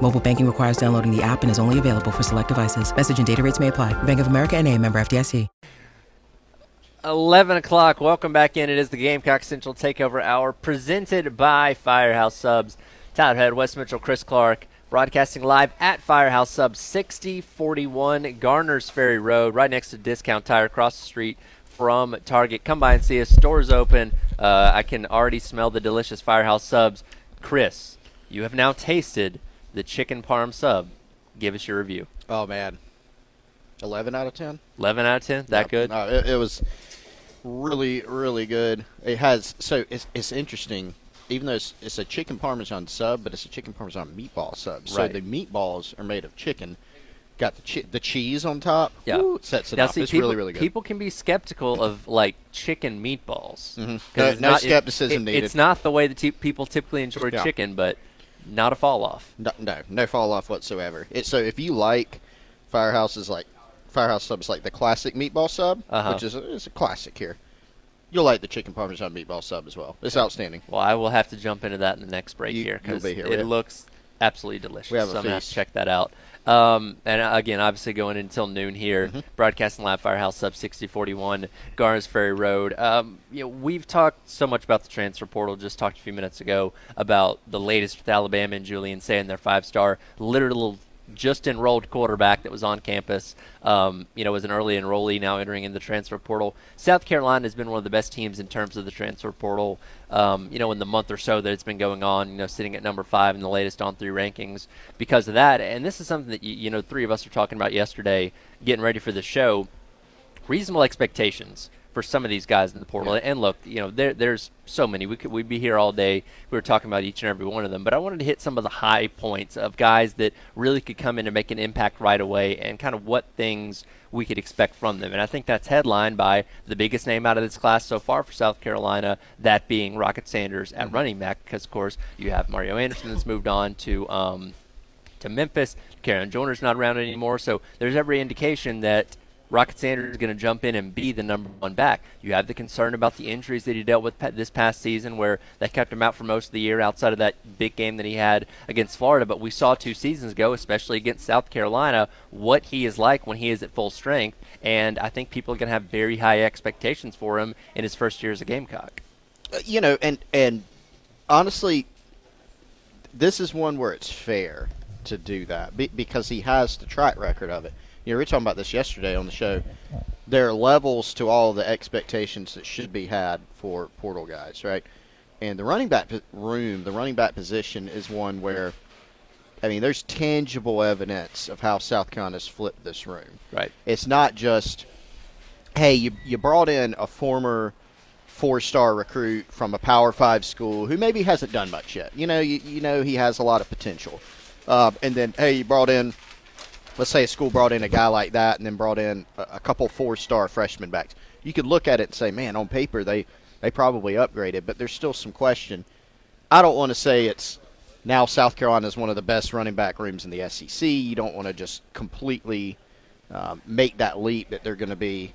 Mobile banking requires downloading the app and is only available for select devices. Message and data rates may apply. Bank of America and a member FDIC. 11 o'clock. Welcome back in. It is the Gamecock Central Takeover Hour presented by Firehouse Subs. Tyler Head, Wes Mitchell, Chris Clark. Broadcasting live at Firehouse Sub 6041 Garners Ferry Road, right next to Discount Tire, across the street from Target. Come by and see us. Stores open. Uh, I can already smell the delicious Firehouse Subs. Chris, you have now tasted the chicken parm sub. Give us your review. Oh man, eleven out of ten. Eleven out of ten. That No, good? No, it, it was really, really good. It has so it's it's interesting. Even though it's, it's a chicken parmesan sub, but it's a chicken parmesan meatball sub. So Right. the meatballs are made of chicken. Got the chi- the cheese on top. Yeah. Woo, sets it Now, up. see, it's people, really, really good. people can be skeptical of like chicken meatballs. Mhm. 'Cause No- no not- it- skepticism it- needed. It's not the way that te- people typically enjoy Yeah. chicken, but not a fall off. No, no, no fall off whatsoever. It, so if you like Firehouse's like Firehouse subs like the classic meatball sub, Uh-huh. which is a, it's a classic here. You'll like the chicken parmesan meatball sub as well. It's outstanding. Well, I will have to jump into that in the next break You- here because be it We- looks absolutely delicious. We have a so I'm gonna have to check that out. Um, and uh, again, obviously going until noon here, Mm-hmm. broadcasting live Firehouse Sub 6041 Garners Ferry Road. Um, you know, we've talked so much about the transfer portal. Just talked a few minutes ago about the latest with Alabama and Julian Sayin their five-star, literal just enrolled quarterback that was on campus. Um, you know, was an early enrollee now entering in the transfer portal. South Carolina has been one of the best teams in terms of the transfer portal. Um, you know, in the month or so that it's been going on, you know, sitting at number five in the latest On3 rankings because of that. And this is something that you, you know, three of us were talking about yesterday, getting ready for the show. Reasonable expectations for some of these guys in the portal. And look, you know, there, there's so many. We could we'd be here all day. We were talking about each and every one of them, but I wanted to hit some of the high points of guys that really could come in and make an impact right away, and kind of what things we could expect from them. And I think that's headlined by the biggest name out of this class so far for South Carolina, that being Rocket Sanders at running back, because of course you have Mario Anderson that's moved on to. Um, to Memphis. Dakereon Joyner's not around anymore, so there's every indication that Rocket Sanders is going to jump in and be the number one back. You have the concern about the injuries that he dealt with this past season, where they kept him out for most of the year outside of that big game that he had against Florida. But we saw two seasons ago, especially against South Carolina, what he is like when he is at full strength. And I think people are going to have very high expectations for him in his first year as a Gamecock. Uh, you know, and and honestly, this is one where it's fair to do that because he has the track record of it. You know, we were talking about this yesterday on the show. There are levels to all the expectations that should be had for portal guys, right? And the running back room, the running back position, is one where, I mean, there's tangible evidence of how South Carolina's flipped this room. Right. It's not just, hey, you, you brought in a former four star recruit from a Power Five school who maybe hasn't done much yet. You know, you, you know he has a lot of potential. Uh, and then, hey, you brought in, let's say a school brought in a guy like that and then brought in a, a couple four star freshman backs. You could look at it and say, man, on paper they, they probably upgraded, but there's still some question. I don't want to say it's now South Carolina is one of the best running back rooms in the SEC. You don't want to just completely um, make that leap that they're going to be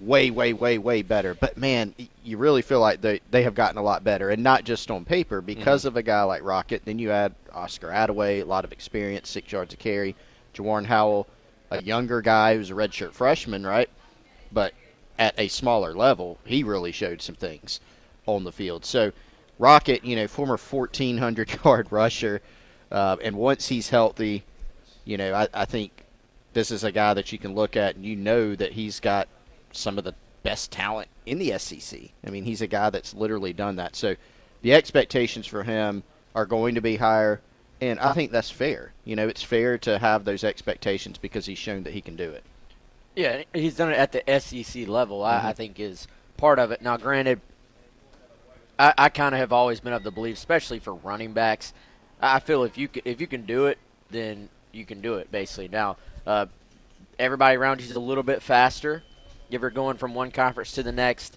way, way, way, way better. But man, you really feel like they they have gotten a lot better, and not just on paper because of a guy like Rocket. Then you add Oscar Adaway, a lot of experience, six yards of carry. Jawarn Howell, a younger guy who's a redshirt freshman, right? But at a smaller level, he really showed some things on the field. So Rocket, you know, former 1,400 yard rusher, uh, and once he's healthy, you know, I, I think this is a guy that you can look at and you know that he's got some of the best talent in the SEC. I mean, he's a guy that's literally done that. So the expectations for him are going to be higher, and I think that's fair. You know, it's fair to have those expectations because he's shown that he can do it. Yeah, he's done it at the SEC level. I, I think is part of it. Now, granted, I, I kind of have always been of the belief, especially for running backs. I feel if you c- if you can do it, then you can do it. Basically, now uh, everybody around you is a little bit faster, if you're going from one conference to the next.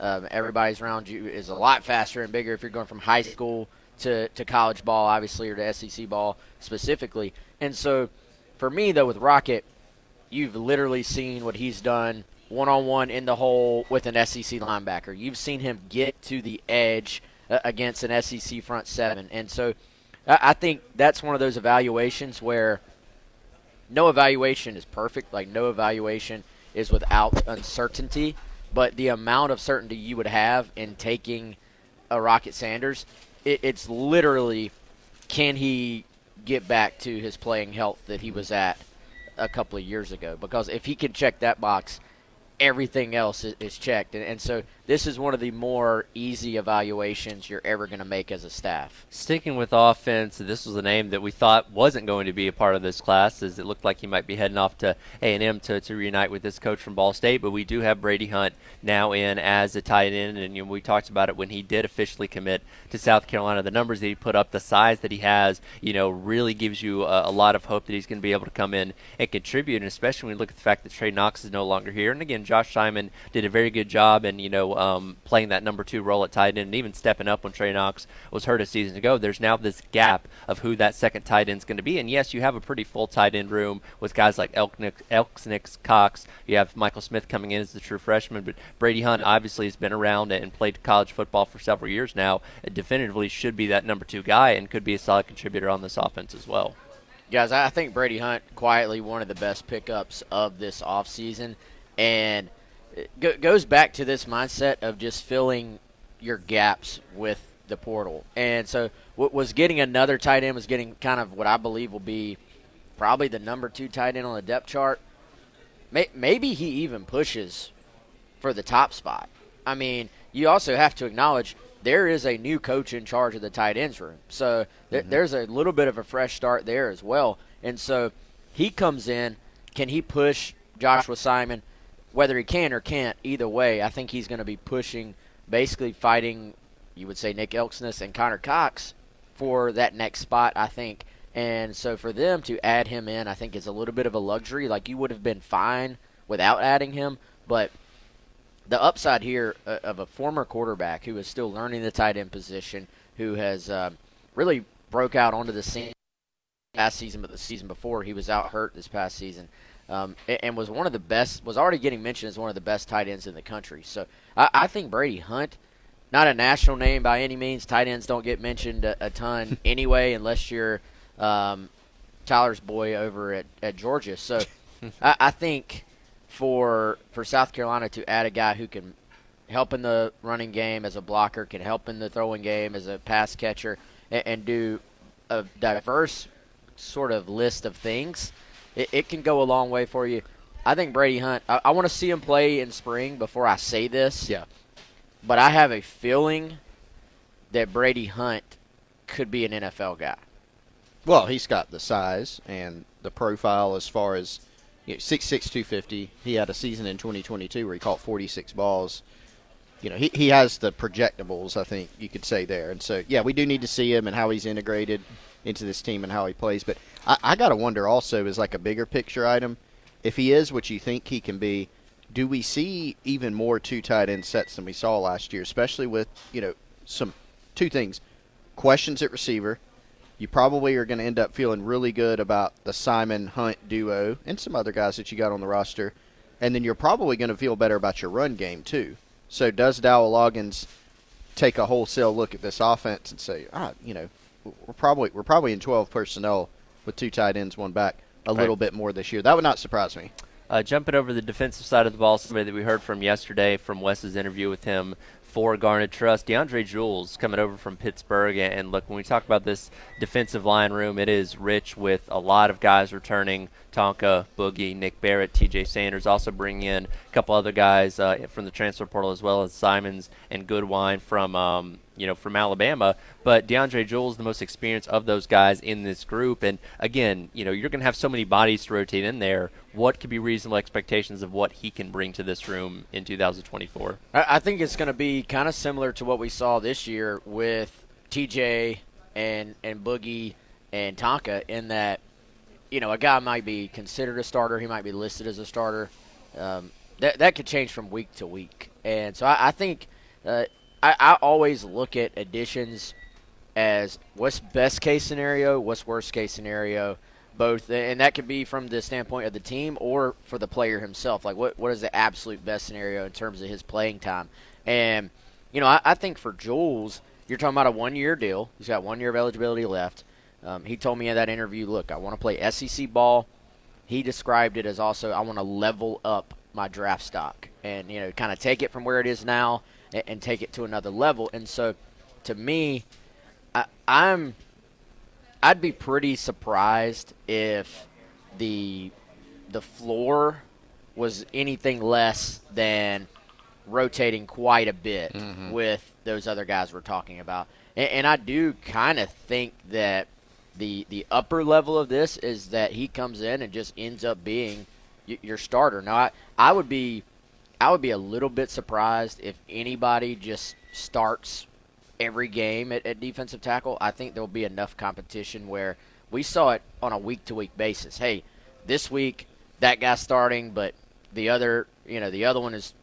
Um, everybody's around you is a lot faster and bigger if you're going from high school to, to college ball, obviously, or to SEC ball specifically. And so, for me, though, with Rocket, you've literally seen what he's done one on one in the hole with an SEC linebacker. You've seen him get to the edge uh, against an SEC front seven. And so, I think that's one of those evaluations where no evaluation is perfect. Like, no evaluation is without uncertainty. But the amount of certainty you would have in taking a Rocket Sanders, it, it's literally can he get back to his playing health that he was at a couple of years ago? Because if he can check that box, everything else is, is checked. And, and, so this is one of the more easy evaluations you're ever going to make as a staff. Sticking with offense, this was a name that we thought wasn't going to be a part of this class, as it looked like he might be heading off to A&M to, to reunite with this coach from Ball State. But we do have Brady Hunt now in as a tight end, and you know, we talked about it when he did officially commit to South Carolina. The numbers that he put up, the size that he has, you know, really gives you a, a lot of hope that he's going to be able to come in and contribute. And especially when you look at the fact that Trey Knox is no longer here, and again, Josh Simon did a very good job, and you know. Um, playing that number two role at tight end and even stepping up when Trey Knox was hurt a season ago. There's now this gap of who that second tight end is going to be. And yes, you have a pretty full tight end room with guys like Elksnis, Cox. You have Michael Smith coming in as the true freshman, but Brady Hunt obviously has been around and played college football for several years now. It definitively should be that number two guy and could be a solid contributor on this offense as well. Guys, I think Brady Hunt quietly one of the best pickups of this offseason. And – it goes back to this mindset of just filling your gaps with the portal. And so, what was getting another tight end was getting kind of what I believe will be probably the number two tight end on the depth chart. Maybe he even pushes for the top spot. I mean, you also have to acknowledge there is a new coach in charge of the tight ends room. So th- mm-hmm. there's a little bit of a fresh start there as well. And so he comes in. Can he push Joshua Simon? Whether he can or can't, either way, I think he's going to be pushing, basically fighting, you would say, Nick Elksnis and Connor Cox for that next spot, I think. And so for them to add him in, I think is a little bit of a luxury. Like you would have been fine without adding him, but the upside here uh, of a former quarterback who is still learning the tight end position, who has uh, really broke out onto the scene last season, but the season before he was out hurt this past season um, and was one of the best. Was already getting mentioned as one of the best tight ends in the country. So I, I think Brady Hunt, not a national name by any means. Tight ends don't get mentioned a, a ton anyway, unless you're um, Tyler's boy over at, at Georgia. So I, I think for for South Carolina to add a guy who can help in the running game as a blocker, can help in the throwing game as a pass catcher, and, and do a diverse sort of list of things it, it can go a long way for you. I think Brady Hunt. I, I want to see him play in spring before I say this. Yeah. But I have a feeling that Brady Hunt could be an NFL guy. Well, he's got the size and the profile as far as you know, 6'6", 250. He had a season in 2022 where he caught 46 balls. You know, he, he has the projectables, I think you could say there. And so, yeah, we do need to see him and how he's integrated into this team and how he plays. But I, I got to wonder also, as like a bigger picture item, if he is what you think he can be, do we see even more two tight end sets than we saw last year, especially with, you know, some two things questions at receiver. You probably are going to end up feeling really good about the Simon Hunt duo and some other guys that you got on the roster. And then you're probably going to feel better about your run game, too. So, does Dowell Loggins take a wholesale look at this offense and say, ah, you know, we're probably we're probably in 12 personnel with two tight ends, one back, a right. little bit more this year. That would not surprise me. Uh, jumping over the defensive side of the ball, somebody that we heard from yesterday from Wes's interview with him for Garnet Trust, DeAndre Jules coming over from Pittsburgh. And look, when we talk about this defensive line room, it is rich with a lot of guys returning. Tonka, Boogie, Nick Barrett, T.J. Sanders, also bringing in a couple other guys uh, from the transfer portal as well as Simons and Goodwine from um, you know, from Alabama. But DeAndre Jules, the most experienced of those guys in this group. And again, you know, you're going to have so many bodies to rotate in there. What could be reasonable expectations of what he can bring to this room in 2024? I think it's going to be kind of similar to what we saw this year with TJ and and Boogie and Tonka in that, you know, a guy might be considered a starter. He might be listed as a starter. Um, that that could change from week to week, and so I, I think uh, I, I always look at additions as what's best case scenario, what's worst case scenario, both, and that could be from the standpoint of the team or for the player himself. Like what what is the absolute best scenario in terms of his playing time? And you know, I, I think for Jules, you're talking about a one year deal. He's got one year of eligibility left. Um, he told me in that interview, look, I want to play SEC ball. He described it as also I want to level up my draft stock and you know kind of take it from where it is now and, and take it to another level. And so, to me, I, I'm I'd be pretty surprised if the the floor was anything less than rotating quite a bit mm-hmm. with those other guys we're talking about. And, and I do kind of think that the the upper level of this is that he comes in and just ends up being y- your starter. Now I, I would be I would be a little bit surprised if anybody just starts every game at, at defensive tackle. I think there'll be enough competition where we saw it on a week to week basis. Hey, this week that guy's starting, but the other you know the other one is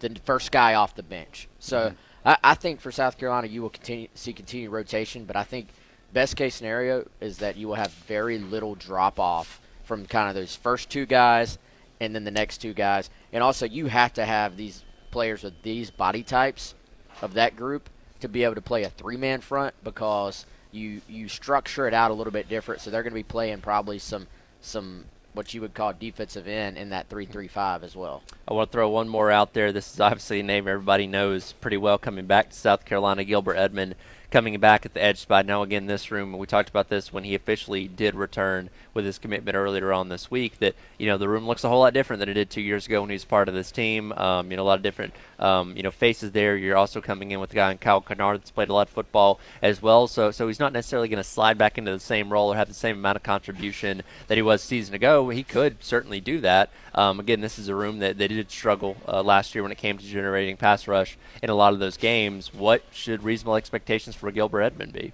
the first guy off the bench. So mm-hmm. I, I think for South Carolina you will continue see continued rotation, but I think best case scenario is that you will have very little drop off from kind of those first two guys and then the next two guys. And also, you have to have these players with these body types of that group to be able to play a three man front because you you structure it out a little bit different. So they're going to be playing probably some some what you would call defensive end in that three three five as well. I want to throw one more out there. This is obviously a name everybody knows pretty well coming back to South Carolina. Gilbert Edmond coming back at the edge spot. Now again, this room, we talked about this when he officially did return with his commitment earlier on this week. That you know the room looks a whole lot different than it did two years ago when he was part of this team. Um, you know a lot of different um, you know faces there. You're also coming in with a guy in Kyle Kennard that's played a lot of football as well. So so he's not necessarily going to slide back into the same role or have the same amount of contribution that he was season ago. He could certainly do that. Um, again, this is a room that they did struggle uh, last year when it came to generating pass rush in a lot of those games. What should reasonable expectations for Gilbert Edmond be?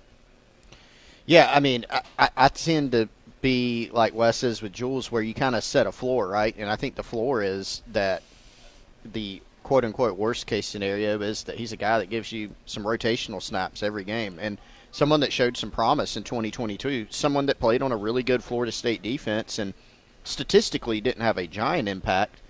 Yeah, I mean, I, I tend to be like Wes is with Jules, where you kind of set a floor, right? And I think the floor is that the quote unquote worst case scenario is that he's a guy that gives you some rotational snaps every game and someone that showed some promise in 2022, someone that played on a really good Florida State defense and statistically didn't have a giant impact,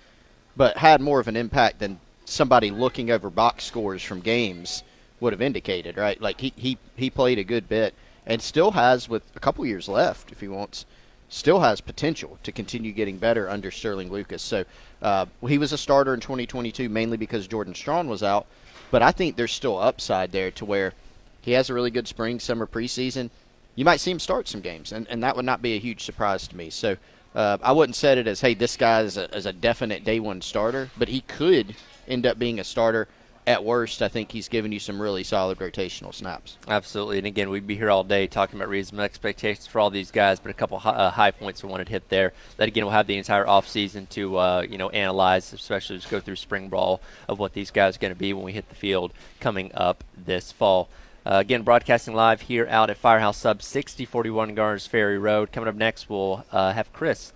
but had more of an impact than somebody looking over box scores from games would have indicated, right? Like he, he, he played a good bit and still has, with a couple years left, if he wants, still has potential to continue getting better under Sterling Lucas. So uh, he was a starter in 2022 mainly because Jordan Strong was out, but I think there's still upside there to where he has a really good spring, summer preseason. You might see him start some games, and, and that would not be a huge surprise to me. So uh, I wouldn't set it as, hey, this guy is a, is a definite day one starter, but he could end up being a starter. At worst, I think he's given you some really solid rotational snaps. Absolutely, and again, we'd be here all day talking about reasonable expectations for all these guys, but a couple high, uh, high points we wanted to hit there. That again, we'll have the entire offseason to uh, you know analyze, especially just go through spring ball of what these guys are going to be when we hit the field coming up this fall. Uh, again, broadcasting live here out at Firehouse Sub 6041 Garners Ferry Road. Coming up next, we'll uh, have Chris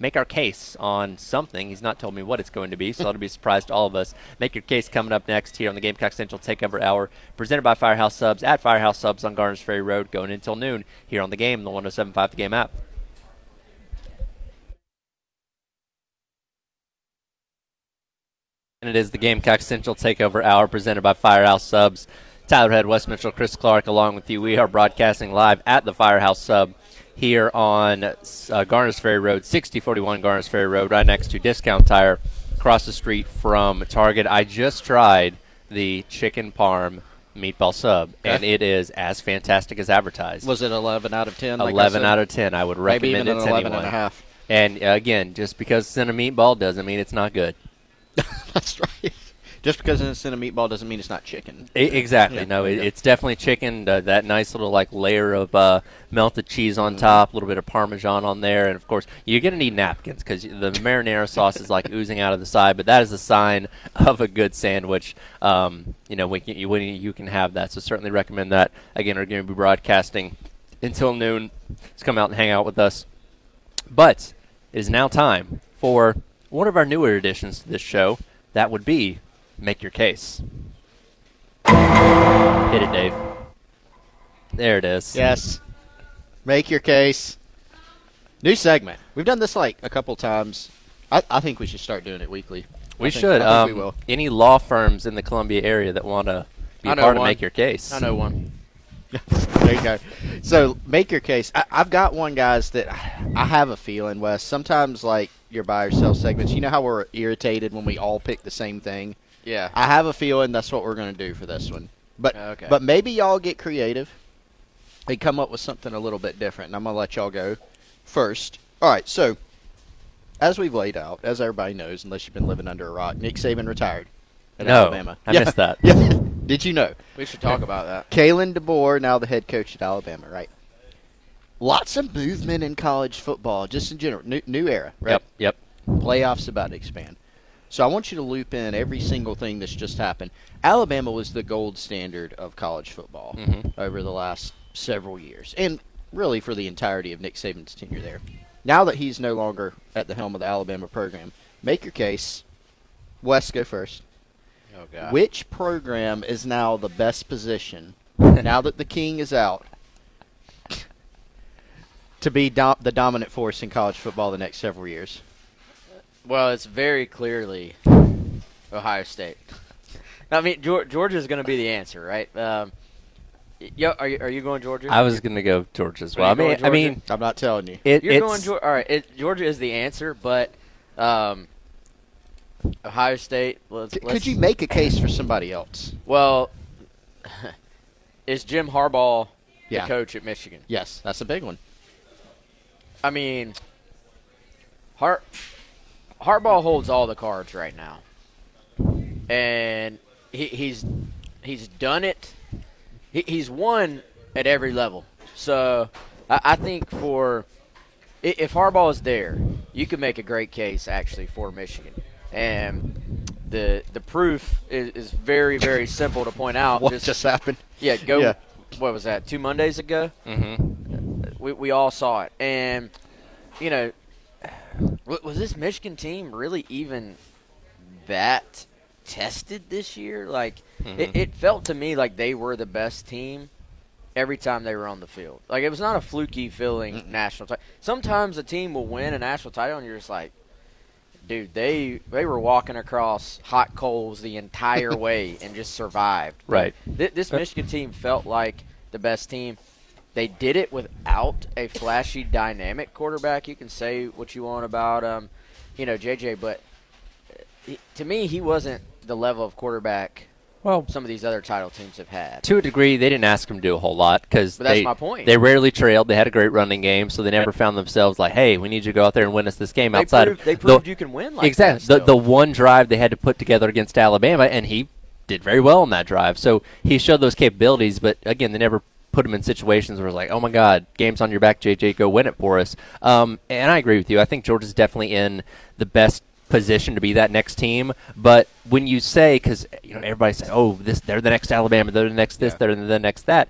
make our case on something. He's not told me what it's going to be, so that'll be a surprise to all of us. Make your case coming up next here on the Gamecock Central Takeover Hour, presented by Firehouse Subs at Firehouse Subs on Garners Ferry Road, going until noon here on the game, the 1075 The Game app. And it is the Gamecock Central Takeover Hour presented by Firehouse Subs. Tyler Head, Wes Mitchell, Chris Clark, along with you. We are broadcasting live at the Firehouse Sub here on uh, Garners Ferry Road, 6041 Garners Ferry Road, right next to Discount Tire, across the street from Target. I just tried the chicken parm meatball sub, okay. and it is as fantastic as advertised. Was it 11 out of 10? 11 out of 10. I would recommend Maybe even it to 11 anyone. and a half. And uh, again, just because it's in a meatball doesn't mean it's not good. That's right just because it's in a meatball doesn't mean it's not chicken. exactly. Yeah, no, it, it's definitely chicken. Uh, that nice little like layer of uh, melted cheese on mm-hmm. top, a little bit of parmesan on there, and of course you're gonna need napkins because the marinara sauce is like oozing out of the side. But that is a sign of a good sandwich. Um, you know, when you, when you can have that. So certainly recommend that. Again, we're going to be broadcasting until noon. Just come out and hang out with us. But it is now time for one of our newer additions to this show. That would be make your case. Hit it, Dave. There it is. Yes. Make your case. New segment. We've done this like a couple times. I, I think we should start doing it weekly. We I should. Think um, we will. Any law firms in the Columbia area that want to be I part of make your case? I know one. there you go. So make your case. I, I've got one, guys, that I have a feeling, Wes. Sometimes, like your buy or sell segments, you know how we're irritated when we all pick the same thing. Yeah. I have a feeling that's what we're going to do for this one. But Okay. but maybe y'all get creative and come up with something a little bit different. And I'm going to let y'all go first. All right. So as we've laid out, as everybody knows, unless you've been living under a rock, Nick Saban retired at No, Alabama. I Yeah. missed that. Yeah. Did you know? We should talk about that. Kalen DeBoer, now the head coach at Alabama, right? Lots of movement in college football, just in general. New, new era, right? Yep. Yep. Playoffs about to expand. So I want you to loop in every single thing that's just happened. Alabama was the gold standard of college football Mhm. over the last several years, and really for the entirety of Nick Saban's tenure there. Now that he's no longer at the helm of the Alabama program, make your case. Wes, go first. Oh god. Which program is now the best position now that the king is out to be dom- the dominant force in college football the next several years? Well, it's very clearly Ohio State. I mean, Geor- Georgia is going to be the answer, right? Um, y- yo, are you are you going Georgia? I was gonna go Georgia as well. I mean, I mean, I'm not telling you. it, You're going Georgia. All right, it, Georgia is the answer, but um, Ohio State. Let's, C- let's, could you make a case for somebody else? Well, is Jim Harbaugh Yeah. the coach at Michigan? Yes, that's a big one. I mean, Har- Harbaugh holds all the cards right now, and he, he's he's done it. He, he's won at every level. So I, I think for if Harbaugh is there, you can make a great case actually for Michigan, and the the proof is, is very very simple to point out. What just happened? yeah, go. Yeah. What was that? Two Mondays ago mhm. we, we all saw it. And, you know, was this Michigan team really even that tested this year? Like, it, Mhm. it felt to me like they were the best team every time they were on the field. Like, it was not a fluky feeling national title. Sometimes a team will win a national title, and you're just like, dude, they they were walking across hot coals the entire way and just survived. Right. Th- this Michigan team felt like the best team. They did it without a flashy, dynamic quarterback. You can say what you want about, um, you know, JJ, but uh, he, to me, he wasn't the level of quarterback Well, some of these other title teams have had. to a degree, they didn't ask him to do a whole lot because But that's they my point. they rarely trailed. They had a great running game, so they never found themselves like, "Hey, we need you to go out there and win us this game." They outside proved, of they the- proved you can win like exactly that the the one drive they had to put together against Alabama, and he did very well on that drive. So he showed those capabilities, but again, they never put him in situations where it's like, "Oh my God, game's on your back, JJ, go win it for us." Um, and I agree with you. I think Georgia's definitely in the best position to be that next team. But when you say, because you know everybody says, "Oh, this they're the next Alabama, they're the next this, Yeah. they're the next that,"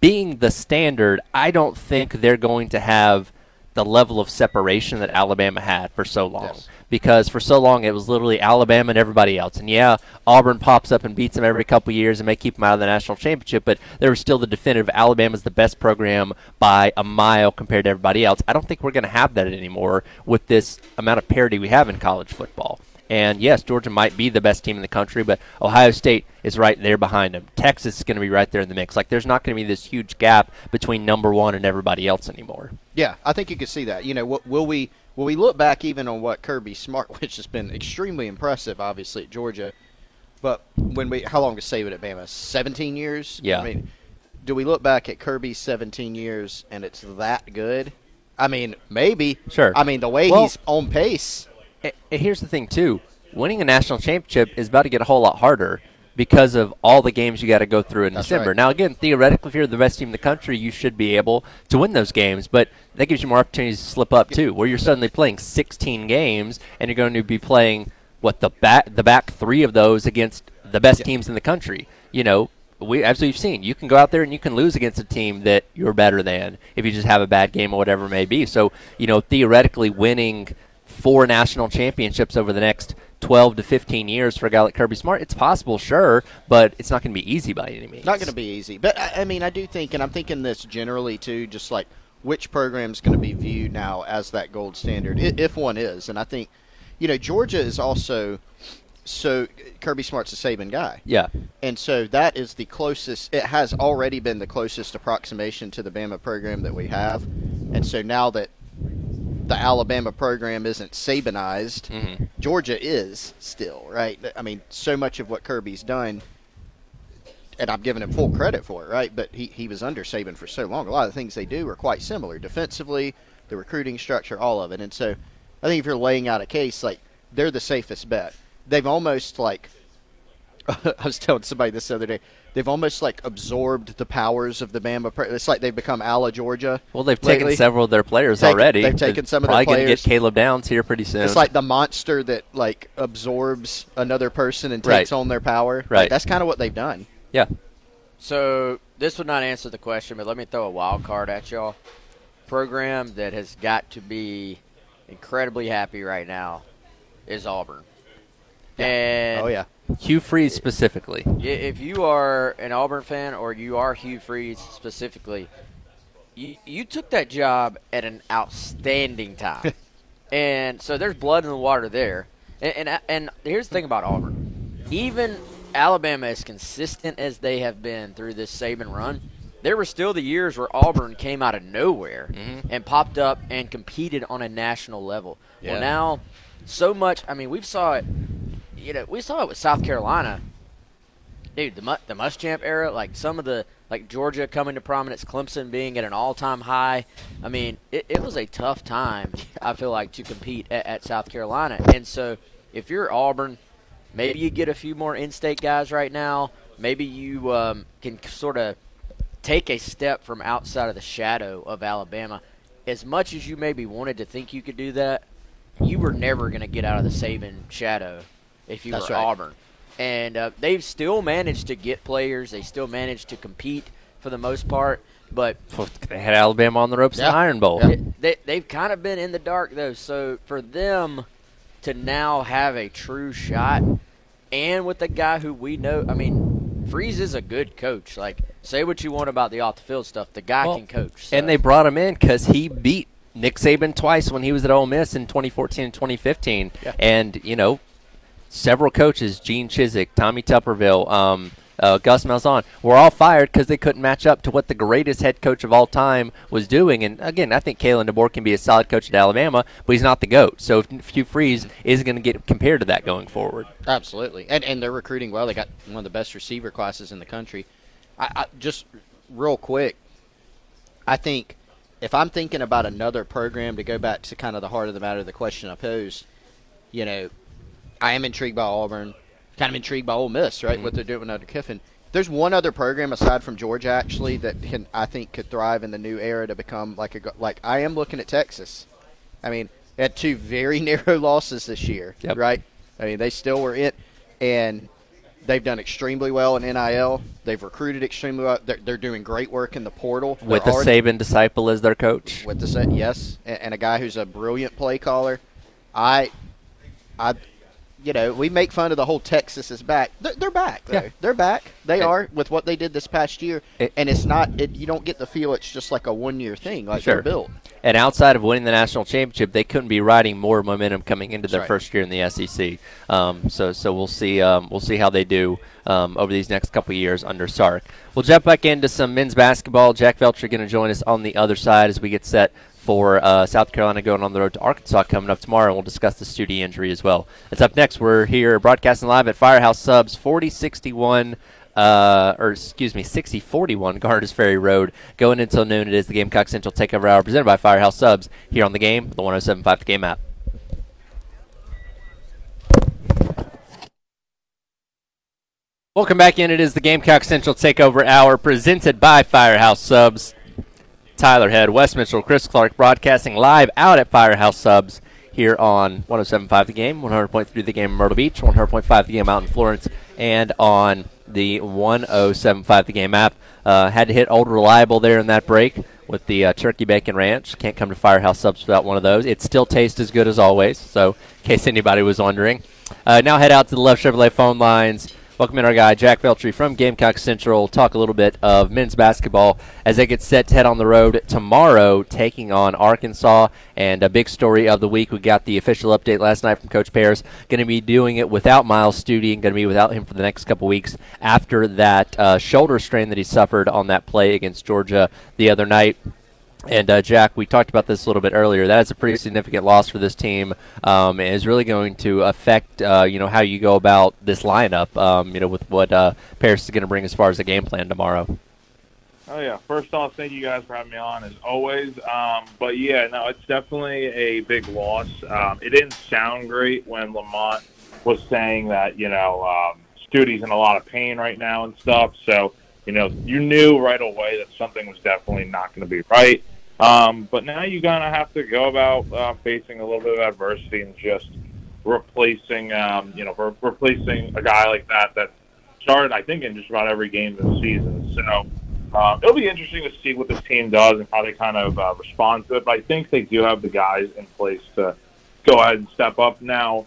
being the standard, I don't think they're going to have the level of separation that Alabama had for so long. Yes. Because for so long it was literally Alabama and everybody else. And yeah, Auburn pops up and beats them every couple years and may keep them out of the national championship, but there was still the definitive Alabama's the best program by a mile compared to everybody else. I don't think we're going to have that anymore with this amount of parity we have in college football. And yes, Georgia might be the best team in the country, but Ohio State is right there behind them. Texas is going to be right there in the mix. Like there's not going to be this huge gap between number one and everybody else anymore. Yeah, I think you could see that. You know, what- will we will we look back even on what Kirby Smart, which has been extremely impressive, obviously at Georgia, but when we how long was Saban at Bama? Seventeen years. Yeah. I mean, do we look back at Kirby's seventeen years and it's that good? I mean, maybe. Sure. I mean, the way Well- he's on pace. And here's the thing too: winning a national championship is about to get a whole lot harder because of all the games you got to go through in That's December. right. Now, again, theoretically, if you're the best team in the country, you should be able to win those games, but that gives you more opportunities to slip up too, where you're suddenly playing 16 games and you're going to be playing what the back the back three of those against the best teams in the country. You know. We, as we've seen, you can go out there and you can lose against a team that you're better than if you just have a bad game or whatever it may be. So, you know, theoretically, winning four national championships over the next 12 to 15 years for a guy like Kirby Smart. It's possible, sure, but it's not going to be easy by any means. Not going to be easy. But I, I mean, I do think, and I'm thinking this generally too, just like which program is going to be viewed now as that gold standard, if one is. And I think, you know, Georgia is also so Kirby Smart's a Saban guy. Yeah. And so that is the closest it has already been the closest approximation to the Bama program that we have. And so now that the Alabama program isn't Sabanized, mm-hmm. Georgia is still, right? I mean, so much of what Kirby's done and I'm giving him full credit for it, right? But he, he was under Saban for so long. A lot of the things they do are quite similar defensively, the recruiting structure, all of it. And so I think if you're laying out a case, like they're the safest bet they've almost like I was telling somebody this the other day. They've almost like absorbed the powers of the Bama. It's like they've become a la Georgia. Well, they've lately. taken several of their players taken, already. They've taken some of their players. Probably going to get Caleb Downs here pretty soon. It's like the monster that like absorbs another person and takes right. on their power. Right. Like, that's kind of what they've done. Yeah. So this would not answer the question, but let me throw a wild card at y'all. Program that has got to be incredibly happy right now is Auburn. And oh yeah, Hugh Freeze specifically. If you are an Auburn fan or you are Hugh Freeze specifically, you, you took that job at an outstanding time, and so there's blood in the water there. And, and and here's the thing about Auburn, even Alabama, as consistent as they have been through this Saban run, there were still the years where Auburn came out of nowhere mm-hmm. and popped up and competed on a national level. Yeah. Well, now so much. I mean, we've saw it you know, we saw it with South Carolina. Dude, the the Muschamp era, like some of the like Georgia coming to prominence, Clemson being at an all-time high. I mean, it, it was a tough time. I feel like to compete at, at South Carolina, and so if you're Auburn, maybe you get a few more in-state guys right now. Maybe you um, can sort of take a step from outside of the shadow of Alabama. As much as you maybe wanted to think you could do that, you were never going to get out of the Saban shadow if you That's were right. Auburn. And uh, they've still managed to get players. They still managed to compete for the most part. But they had Alabama on the ropes yeah. in the Iron Bowl. Yeah. They, they've kind of been in the dark though. So for them to now have a true shot, and with a guy who we know, I mean, Freeze is a good coach. Like, say what you want about the off the field stuff, the guy well, can coach. So. And they brought him in because he beat Nick Saban twice when he was at Ole Miss in 2014 and 2015. Yeah. And, you know, several coaches, Gene Chizik, Tommy Tuberville, um, uh, Gus Malzahn, were all fired because they couldn't match up to what the greatest head coach of all time was doing. And again, I think Kalen DeBoer can be a solid coach at Alabama, but he's not the GOAT. So Hugh Freeze is going to get compared to that going forward. Absolutely. And, and they're recruiting well. They got one of the best receiver classes in the country. I, I just real quick, I think if I'm thinking about another program to go back to kind of the heart of the matter, the question I posed, you know, I am intrigued by Auburn. Kind of intrigued by Ole Miss, right? Mm-hmm. What they're doing under Kiffin. There's one other program aside from Georgia actually that can I think could thrive in the new era to become like a like I am looking at Texas. I mean, had two very narrow losses this year, yep. right? I mean, they still were it, and they've done extremely well in NIL. They've recruited extremely well. They're, they're doing great work in the portal with a Saban disciple as their coach. With the yes, and, and a guy who's a brilliant play caller. I, I, you know, we make fun of the whole Texas is back. They're, they're back. Though. Yeah. They're back. They are with what they did this past year, it, and it's not. It, you don't get the feel it's just like a one year thing. Like sure. they're built. And outside of winning the national championship, they couldn't be riding more momentum coming into That's their right. first year in the SEC. Um, so, so we'll see. Um, we'll see how they do um, over these next couple years under Sark. We'll jump back into some men's basketball. Jack Veltri going to join us on the other side as we get set for uh, South Carolina going on the road to Arkansas coming up tomorrow, and we'll discuss the Stute injury as well. That's up next. We're here broadcasting live at Firehouse Subs 4061. Uh, or excuse me, 6041 Garners Ferry Road. Going until noon, it is the Gamecock Central Takeover Hour presented by Firehouse Subs here on the game, the 1075 The Game app. Welcome back in. It is the Gamecock Central Takeover Hour presented by Firehouse Subs. Tyler Head, Wes Mitchell, Chris Clark broadcasting live out at Firehouse Subs here on 107.5 The Game, 100.3 The Game Myrtle Beach, 100.5 The Game out in Florence, and on the 107.5 The Game app. Uh, had to hit old reliable there in that break. with the uh, turkey bacon ranch. Can't come to Firehouse Subs without one of those. It still tastes as good as always. So, in case anybody was wondering, uh, now head out to the Love Chevrolet phone lines. Welcome in our guy Jack Veltri from Gamecock Central. Talk a little bit of men's basketball as they get set to head on the road tomorrow, taking on Arkansas. And a big story of the week, we got the official update last night from Coach Paris. Going to be doing it without Myles Stute, going to be without him for the next couple weeks after that uh, shoulder strain that he suffered on that play against Georgia the other night. And uh, Jack, we talked about this a little bit earlier. That is a pretty significant loss for this team. Um, and is really going to affect, uh, you know, how you go about this lineup. Um, you know, with what uh, Paris is going to bring as far as the game plan tomorrow. Oh yeah. First off, thank you guys for having me on as always. Um, but yeah, no, it's definitely a big loss. Um, it didn't sound great when Lamont was saying that you know um, Stute's in a lot of pain right now and stuff. So you know you knew right away that something was definitely not going to be right. Um, but now you're going to have to go about uh, facing a little bit of adversity and just replacing, um, you know, re- replacing a guy like that that started, I think, in just about every game this season. So um, it'll be interesting to see what this team does and how they kind of uh, respond to it. But I think they do have the guys in place to go ahead and step up now.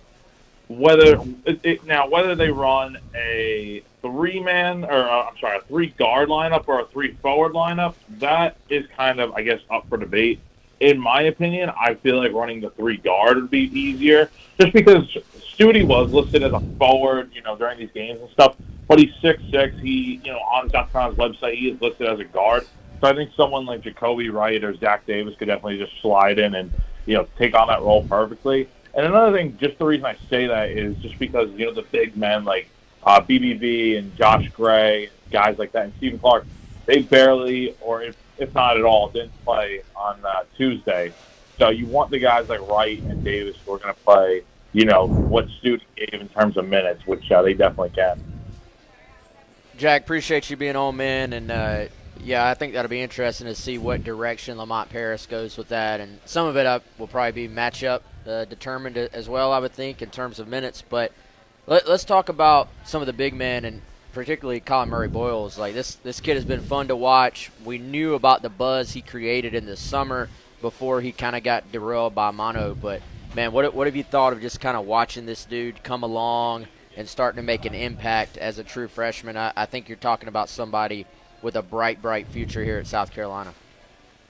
Whether it, it, now whether they run a three man or uh, I'm sorry, a three guard lineup or a three forward lineup, that is kind of I guess up for debate. In my opinion, I feel like running the three guard would be easier, just because Stute was listed as a forward, you know, during these games and stuff. But he's six six. He, you know, on Carolina's website, he is listed as a guard. So I think someone like Jacoby Wright or Zach Davis could definitely just slide in and you know take on that role perfectly. And another thing, just the reason I say that is just because you know the big men like uh, BBV and Josh Gray, guys like that, and Stephen Clark, they barely, or if, if not at all, didn't play on uh, Tuesday. So you want the guys like Wright and Davis who are going to play, you know, what Stute gave in terms of minutes, which uh, they definitely can. Jack, appreciate you being on, man, and uh, yeah, I think that'll be interesting to see what direction Lamont Paris goes with that, and some of it up will probably be matchup uh, determined as well, I would think, in terms of minutes, but – let, us talk about some of the big men and particularly Collin Murray Boyles. Like this, this kid has been fun to watch. We knew about the buzz he created in the summer before he kind of got derailed by mono. But man, what what have you thought of just kind of watching this dude come along and starting to make an impact as a true freshman? I, I think you're talking about somebody with a bright, bright future here at South Carolina.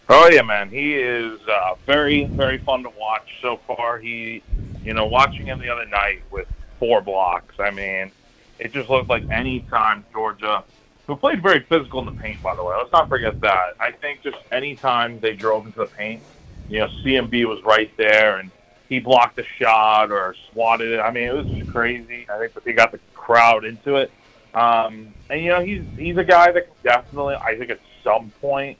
Oh yeah, man, he is uh, very, very fun to watch so far. He, you know, watching him the other night with four blocks. I mean, it just looked like any time Georgia, who played very physical in the paint, by the way, let's not forget that. I think just any time they drove into the paint, you know, CMB was right there and he blocked a shot or swatted it. I mean, it was just crazy. I think that he got the crowd into it. Um, and you know, he's he's a guy that can definitely, I think, at some point,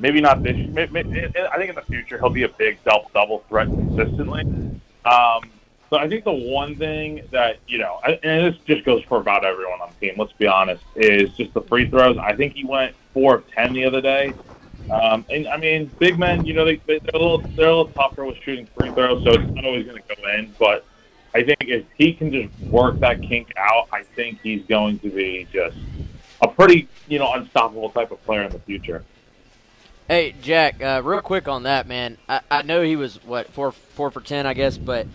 maybe not this. Maybe, I think in the future he'll be a big double double threat consistently. Um, but I think the one thing that you know, and this just goes for about everyone on the team. Let's be honest, is just the free throws. I think he went four of ten the other day. Um, and I mean, big men, you know, they, they're a little they're a little tougher with shooting free throws, so it's not always going to go in. But I think if he can just work that kink out, I think he's going to be just a pretty you know unstoppable type of player in the future. Hey Jack, uh, real quick on that man. I, I know he was what four four for ten, I guess, but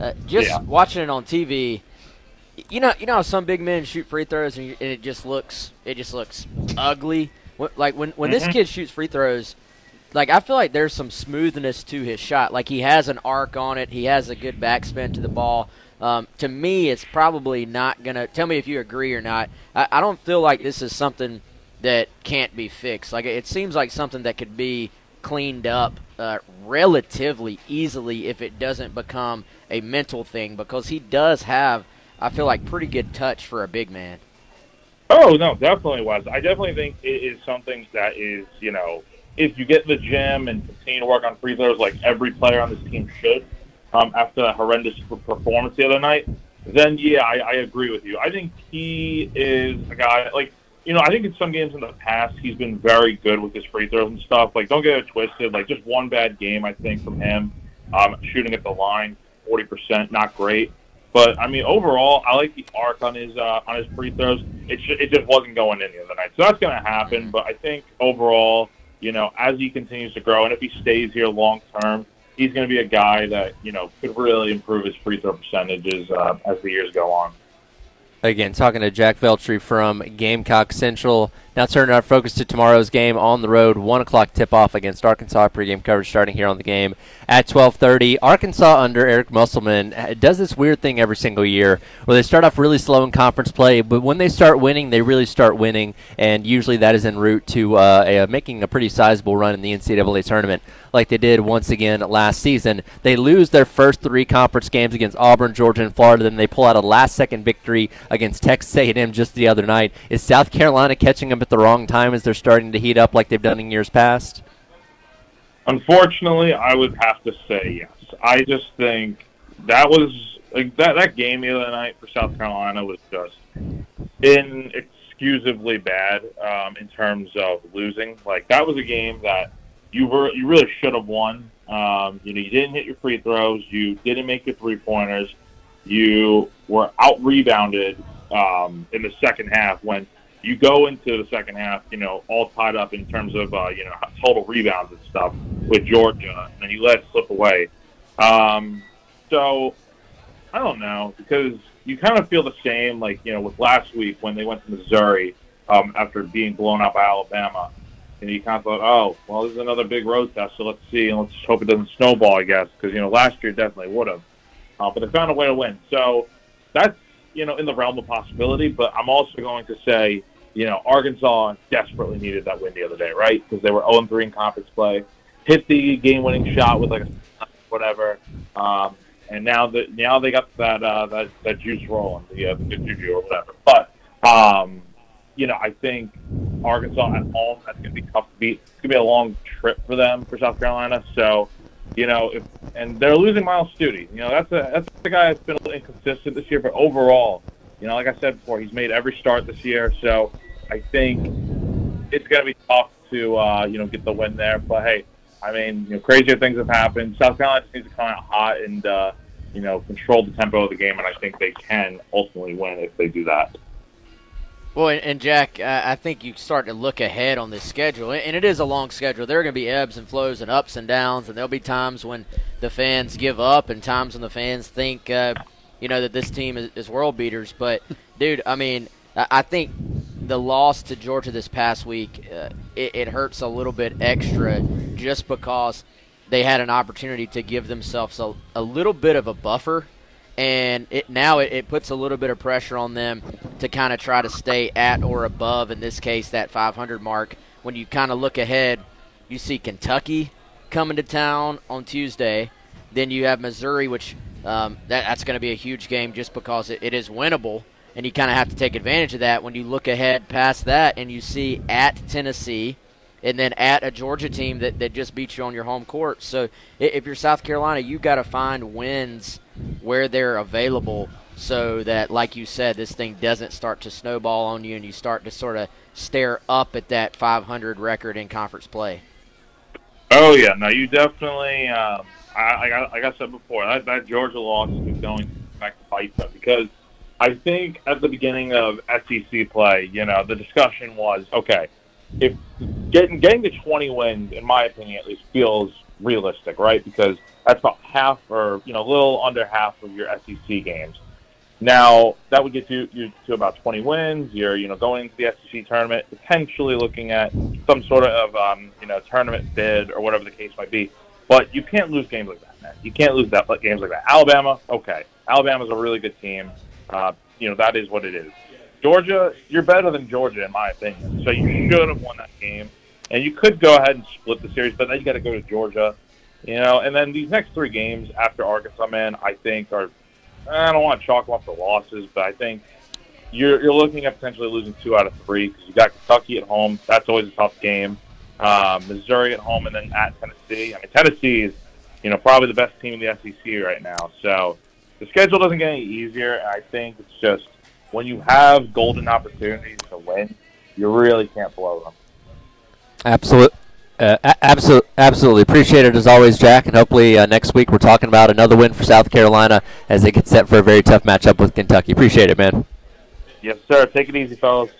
uh, just yeah. watching it on TV, you know, you know how some big men shoot free throws and, it just looks it just looks ugly. Like when when mm-hmm. this kid shoots free throws, like I feel like there's some smoothness to his shot. Like he has an arc on it. He has a good backspin to the ball. Um, to me, it's probably not gonna. Tell me if you agree or not. I, I don't feel like this is something that can't be fixed. Like it seems like something that could be cleaned up uh, relatively easily if it doesn't become a mental thing because he does have, I feel like, pretty good touch for a big man. Oh no, definitely was. I definitely think it is something that is, you know, if you get the gym and continue to work on free throws like every player on this team should, um, after that horrendous performance the other night, then yeah, I, I agree with you. I think he is a guy like you know, I think in some games in the past he's been very good with his free throws and stuff. Like, don't get it twisted. Like, just one bad game, I think, from him, um, shooting at the line, forty percent, not great. But I mean, overall, I like the arc on his uh, on his free throws. It sh- it just wasn't going in the other night, so that's going to happen. But I think overall, you know, as he continues to grow, and if he stays here long term, he's going to be a guy that you know could really improve his free throw percentages uh, as the years go on. Again, talking to Jack Veltri from Gamecock Central. Now turning our focus to tomorrow's game on the road, one o'clock tip-off against Arkansas. Pregame coverage starting here on the game at 12:30. Arkansas under Eric Musselman does this weird thing every single year where they start off really slow in conference play, but when they start winning, they really start winning, and usually that is en route to uh, a, making a pretty sizable run in the NCAA tournament, like they did once again last season. They lose their first three conference games against Auburn, Georgia, and Florida. Then they pull out a last-second victory against Texas A&M just the other night. Is South Carolina catching them? At the wrong time as they're starting to heat up like they've done in years past? Unfortunately, I would have to say yes. I just think that was like that that game the other night for South Carolina was just inexcusably bad um, in terms of losing. Like that was a game that you were you really should have won. Um, you know, you didn't hit your free throws, you didn't make your three pointers, you were out rebounded um, in the second half when you go into the second half, you know, all tied up in terms of uh, you know total rebounds and stuff with Georgia, and then you let it slip away. Um, so I don't know because you kind of feel the same, like you know, with last week when they went to Missouri um, after being blown out by Alabama, and you kind of thought, oh, well, this is another big road test, so let's see, and let's hope it doesn't snowball, I guess, because you know last year definitely would have, uh, but they found a way to win. So that's you know in the realm of possibility, but I'm also going to say you know, Arkansas desperately needed that win the other day, right? Because they were 0 3 in conference play, hit the game winning shot with like a whatever, um, and now that now they got that uh, that that juice rolling, the uh, the juju or whatever. But um, you know, I think Arkansas at home that's going to be tough to beat. It's going to be a long trip for them for South Carolina. So, you know, if and they're losing Myles Stute. You know, that's a that's a guy that's been a little inconsistent this year, but overall, you know, like I said before, he's made every start this year. So I think it's going to be tough to uh, you know get the win there. But hey, I mean, you know, crazier things have happened. South Carolina just needs to come out hot and uh, you know control the tempo of the game, and I think they can ultimately win if they do that. Well, and Jack, I think you start to look ahead on this schedule, and it is a long schedule. There are going to be ebbs and flows and ups and downs, and there'll be times when the fans give up, and times when the fans think, uh, you know, that this team is, is world beaters. But, dude, I mean, I think the loss to Georgia this past week, uh, it, it, hurts a little bit extra just because they had an opportunity to give themselves a, a little bit of a buffer. And it now it, it puts a little bit of pressure on them to kind of try to stay at or above, in this case, that 500 mark. When you kind of look ahead, you see Kentucky coming to town on Tuesday. Then you have Missouri, which um, that, that's going to be a huge game just because it, it is winnable and you kind of have to take advantage of that when you look ahead past that and you see at Tennessee and then at a Georgia team that, that just beat you on your home court. So if you're South Carolina, you've got to find wins where they're available so that, like you said, this thing doesn't start to snowball on you and you start to sort of stare up at that 500 record in conference play. Oh yeah, no, you definitely. Um, I, like I said before, that, that Georgia loss is going back to bite them because I think at the beginning of SEC play, you know, the discussion was okay. If getting getting to 20 wins, in my opinion, at least feels realistic, right? Because that's about half, or you know, a little under half of your SEC games. Now that would get you, you to about 20 wins. You're you know going into the SEC tournament, potentially looking at some sort of um, you know tournament bid or whatever the case might be. But you can't lose games like that, man. You can't lose that games like that. Alabama, okay. Alabama's a really good team. Uh, you know, that is what it is. Georgia, you're better than Georgia in my opinion. So you should have won that game, and you could go ahead and split the series, but then you got to go to Georgia. You know, and then these next three games after Arkansas, man, I think are I don't want to chalk them up for losses, but I think you're you're looking at potentially losing two out of three because you got Kentucky at home. That's always a tough game. Um, Missouri at home, and then at Tennessee. I mean, Tennessee is you know probably the best team in the SEC right now. So the schedule doesn't get any easier. And I think it's just when you have golden opportunities to win, you really can't blow them. Absolutely. Uh, absolutely, absolutely. Appreciate it as always, Jack. And hopefully uh, next week we're talking about another win for South Carolina as they get set for a very tough matchup with Kentucky. Appreciate it, man. Yes, sir. Take it easy, fellas.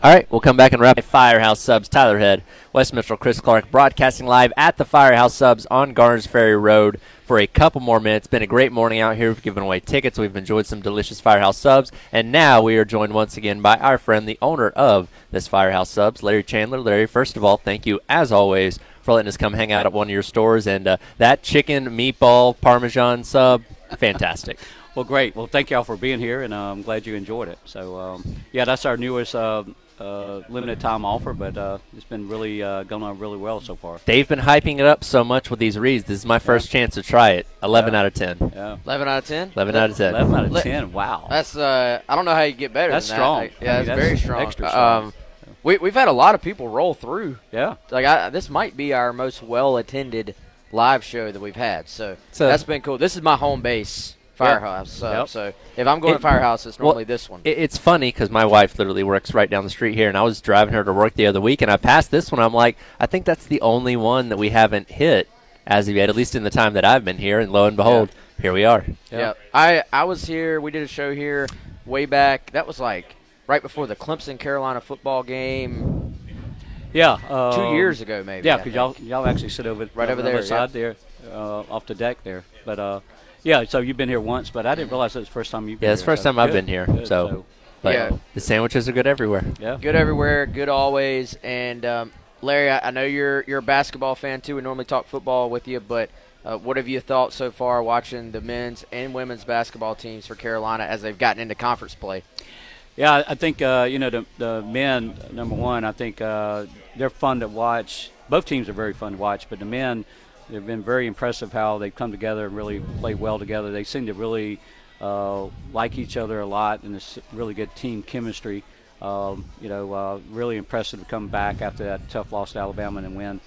All right, we'll come back and wrap Firehouse Subs, Tyler Head, Wes Mitchell, Chris Clark, broadcasting live at the Firehouse Subs on Garners Ferry Road for a couple more minutes. Been a great morning out here. We've given away tickets. We've enjoyed some delicious Firehouse Subs, and now we are joined once again by our friend, the owner of this Firehouse Subs, Larry Chandler. Larry, first of all, thank you as always for letting us come hang out at one of your stores, and uh, that chicken meatball parmesan sub, fantastic. Well, great. Well, thank y'all for being here, and uh, I'm glad you enjoyed it. So, um, yeah, that's our newest uh, uh, limited time offer, but uh, it's been really uh, going on really well so far. They've been hyping it up so much with these reads. This is my first chance to try it. 11 Yeah. out of 10. Yeah. 11 out of 10? 11 out of 10. 11 out of 10. Wow. That's uh, I don't know how you get better. That's than strong. That. I Yeah, mean, it's that's very strong. extra strong. Um, we we've had a lot of people roll through. yeah. Like I, this might be our most well attended live show that we've had. So, So- that's been cool. This is my home base, Firehouse. So, Yep. so if I'm going It- to Firehouse, it's well, normally this one. It, it's funny because my wife literally works right down the street here, and I was driving her to work the other week, and I passed this one. I'm like, I think that's the only one that we haven't hit as of yet, at least in the time that I've been here. And lo and behold, here we are. Yeah. I I was here. We did a show here way back. That was like right before the Clemson Carolina football game Yeah. Uh, two years ago, maybe. Yeah, because y'all, y'all actually sit over Right on over the there, other side there, uh, off the deck there. But, uh, yeah, so you've been here once, but I didn't realize it was the first time you've been here. Yeah, it's the here, first so time I've good, been here, good, so- But Yeah. the sandwiches are good everywhere. yeah. good everywhere, good always. And um, Larry, I, I know you're you're a basketball fan too. We normally talk football with you, but uh, what have you thought so far watching the men's and women's basketball teams for Carolina as they've gotten into conference play? Yeah, I- I think uh, you know the, the men. Number one, I think uh, they're fun to watch. Both teams are very fun to watch, but the men, they've been very impressive how they've come together and really played well together. They seem to really uh, like each other a lot, and it's really good team chemistry. Um, you know, uh, really impressive to come back after that tough loss to Alabama and win.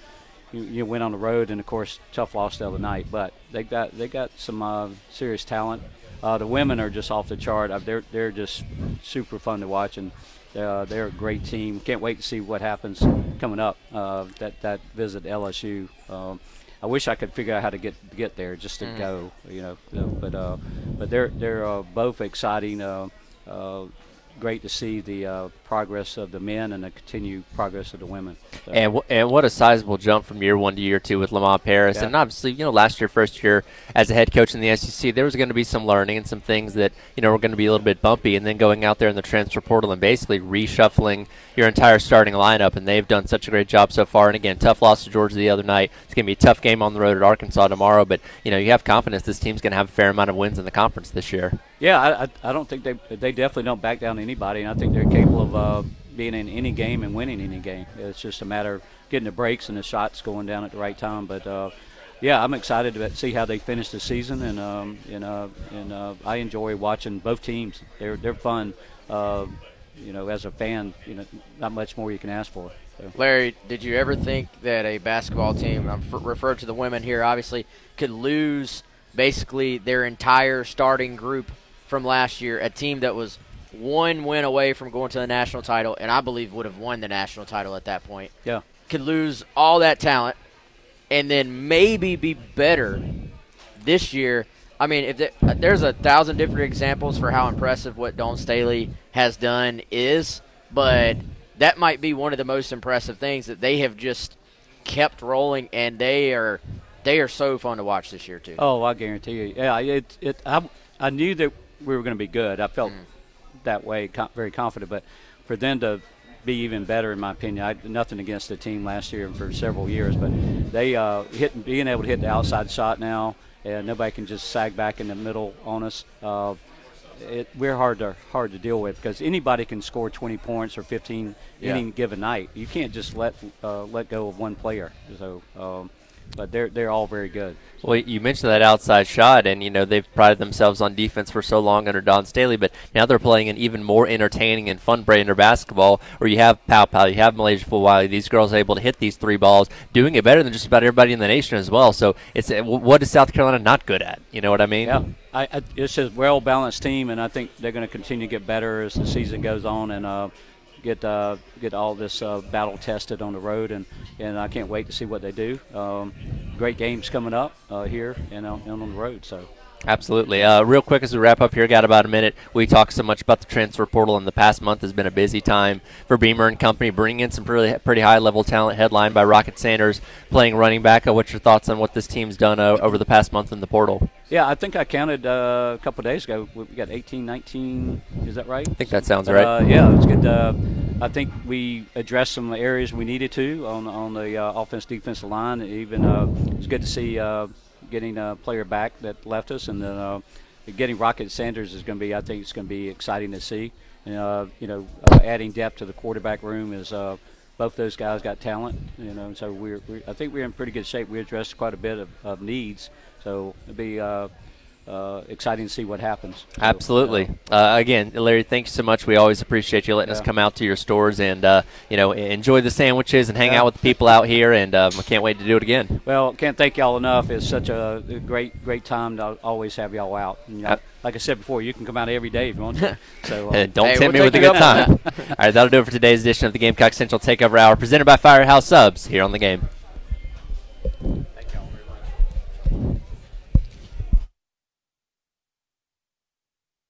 You, you went on the road, and of course, tough loss the other night. But they got they got some uh, serious talent. Uh, the women are just off the chart. Uh, They're they're just super fun to watch, and uh, they're a great team. Can't wait to see what happens coming up. Uh, that that visit LSU. Um, I wish I could figure out how to get get there just to go. You know, but uh, but they're they're uh, both exciting. Uh, uh, great to see the uh, progress of the men and the continued progress of the women. So- And, w- and what a sizable jump from year one to year two with Lamont Paris. Yeah. And obviously, you know, last year, first year as a head coach in the SEC, there was going to be some learning and some things that, you know, were going to be a little bit bumpy. And then going out there in the transfer portal and basically reshuffling your entire starting lineup. And they've done such a great job so far. And again, tough loss to Georgia the other night. It's going to be a tough game on the road at Arkansas tomorrow. But, you know, you have confidence this team's going to have a fair amount of wins in the conference this year. Yeah, I, I, I don't think they they definitely don't back down anybody, and I think they're capable of uh, being in any game and winning any game. It's just a matter of getting the breaks and the shots going down at the right time. But uh, yeah, I'm excited to see how they finish the season, and um, and uh, and uh, I enjoy watching both teams. They're they're fun. Uh, you know, as a fan, you know, not much more you can ask for. So. Larry, did you ever think that a basketball team, I'm f- referred to the women here, obviously, could lose basically their entire starting group from last year? A team that was one win away from going to the national title, and I believe would have won the national title at that point. Yeah. Could lose all that talent, and then maybe be better this year. I mean, if the, there's a thousand different examples for how impressive what Dawn Staley has done is, but that might be one of the most impressive things that they have just kept rolling, and they are they are so fun to watch this year too. Oh, I guarantee you. Yeah, it it I, I knew that we were going to be good. I felt mm. That way, co- very confident. But for them to be even better, in my opinion, I nothing against the team last year and for several years, but they uh, hit being able to hit the outside shot now, and nobody can just sag back in the middle on us. Uh, it, we're hard to hard to deal with because anybody can score 20 points or 15 Yeah. any given night. You can't just let uh, let go of one player. So, um, but they're they're all very good. Well, you mentioned that outside shot, and you know they've prided themselves on defense for so long under Dawn Staley, but now they're playing an even more entertaining and fun brand of basketball. Where you have Paopao, you have MiLaysia Fulwiley. These girls are able to hit these three balls, doing it better than just about everybody in the nation as well. So it's what is South Carolina not good at? You know what I mean? Yeah, I, I, it's a well balanced team, and I think they're going to continue to get better as the season goes on, and uh, get uh, get all this uh, battle tested on the road, and, and I can't wait to see what they do. Um, great games coming up uh, here and on, and on the road. So Absolutely. Uh, real quick as we wrap up here, got about a minute. We talked so much about the transfer portal, and the past month has been a busy time for Beamer and Company, bringing in some pretty, pretty high level talent. Headlined by Rocket Sanders playing running back. Uh, what's your thoughts on what this team's done uh, over the past month in the portal? Yeah, I think I counted uh, a couple days ago. We got 18, 19. Is that right? I think that sounds right. Uh, yeah, it's good. Uh, I think we addressed some areas we needed to on on the uh, offense defensive line. Even uh, it's good to see uh, getting a player back that left us, and then uh, getting Rocket Sanders is going to be. I think it's going to be exciting to see. Uh, you know, uh, adding depth to the quarterback room is. Uh, both those guys got talent, you know, and so we're, we're, I think we're in pretty good shape. We addressed quite a bit of, of needs, so it'll be uh, uh, exciting to see what happens. Absolutely. uh, again, Larry, thanks so much. We always appreciate you letting Yeah. us come out to your stores and uh, you know enjoy the sandwiches and hang Yeah. out with the people out here. And um, I can't wait to do it again. Well, can't thank y'all enough. It's such a great, great time to always have y'all out. And, you know, Uh, like I said before, you can come out every day if you want to. So uh, Uh, don't Hey, tempt we'll me with a good time. All right, that'll do it for today's edition of the Gamecock Central Takeover Hour, presented by Firehouse Subs here on the game.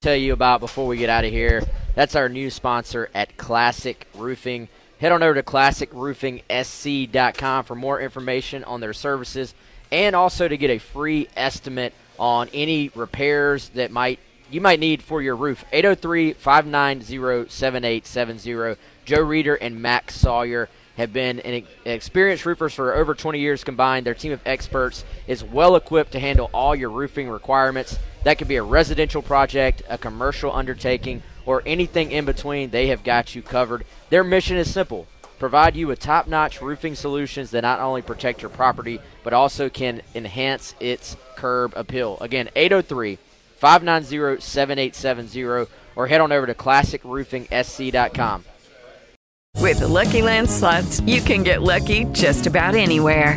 Tell you about before we get out of here. That's our new sponsor at Classic Roofing. Head on over to classicroofingsc.com for more information on their services and also to get a free estimate on any repairs that might you might need for your roof. 803-590-7870. Joe Reeder and Max Sawyer have been an experienced roofers for over 20 years combined. Their team of experts is well equipped to handle all your roofing requirements. That could be a residential project, a commercial undertaking, or anything in between. They have got you covered. Their mission is simple provide you with top notch roofing solutions that not only protect your property, but also can enhance its curb appeal. Again, 803 590 7870, or head on over to classicroofingsc.com. With the Lucky Land slots, you can get lucky just about anywhere.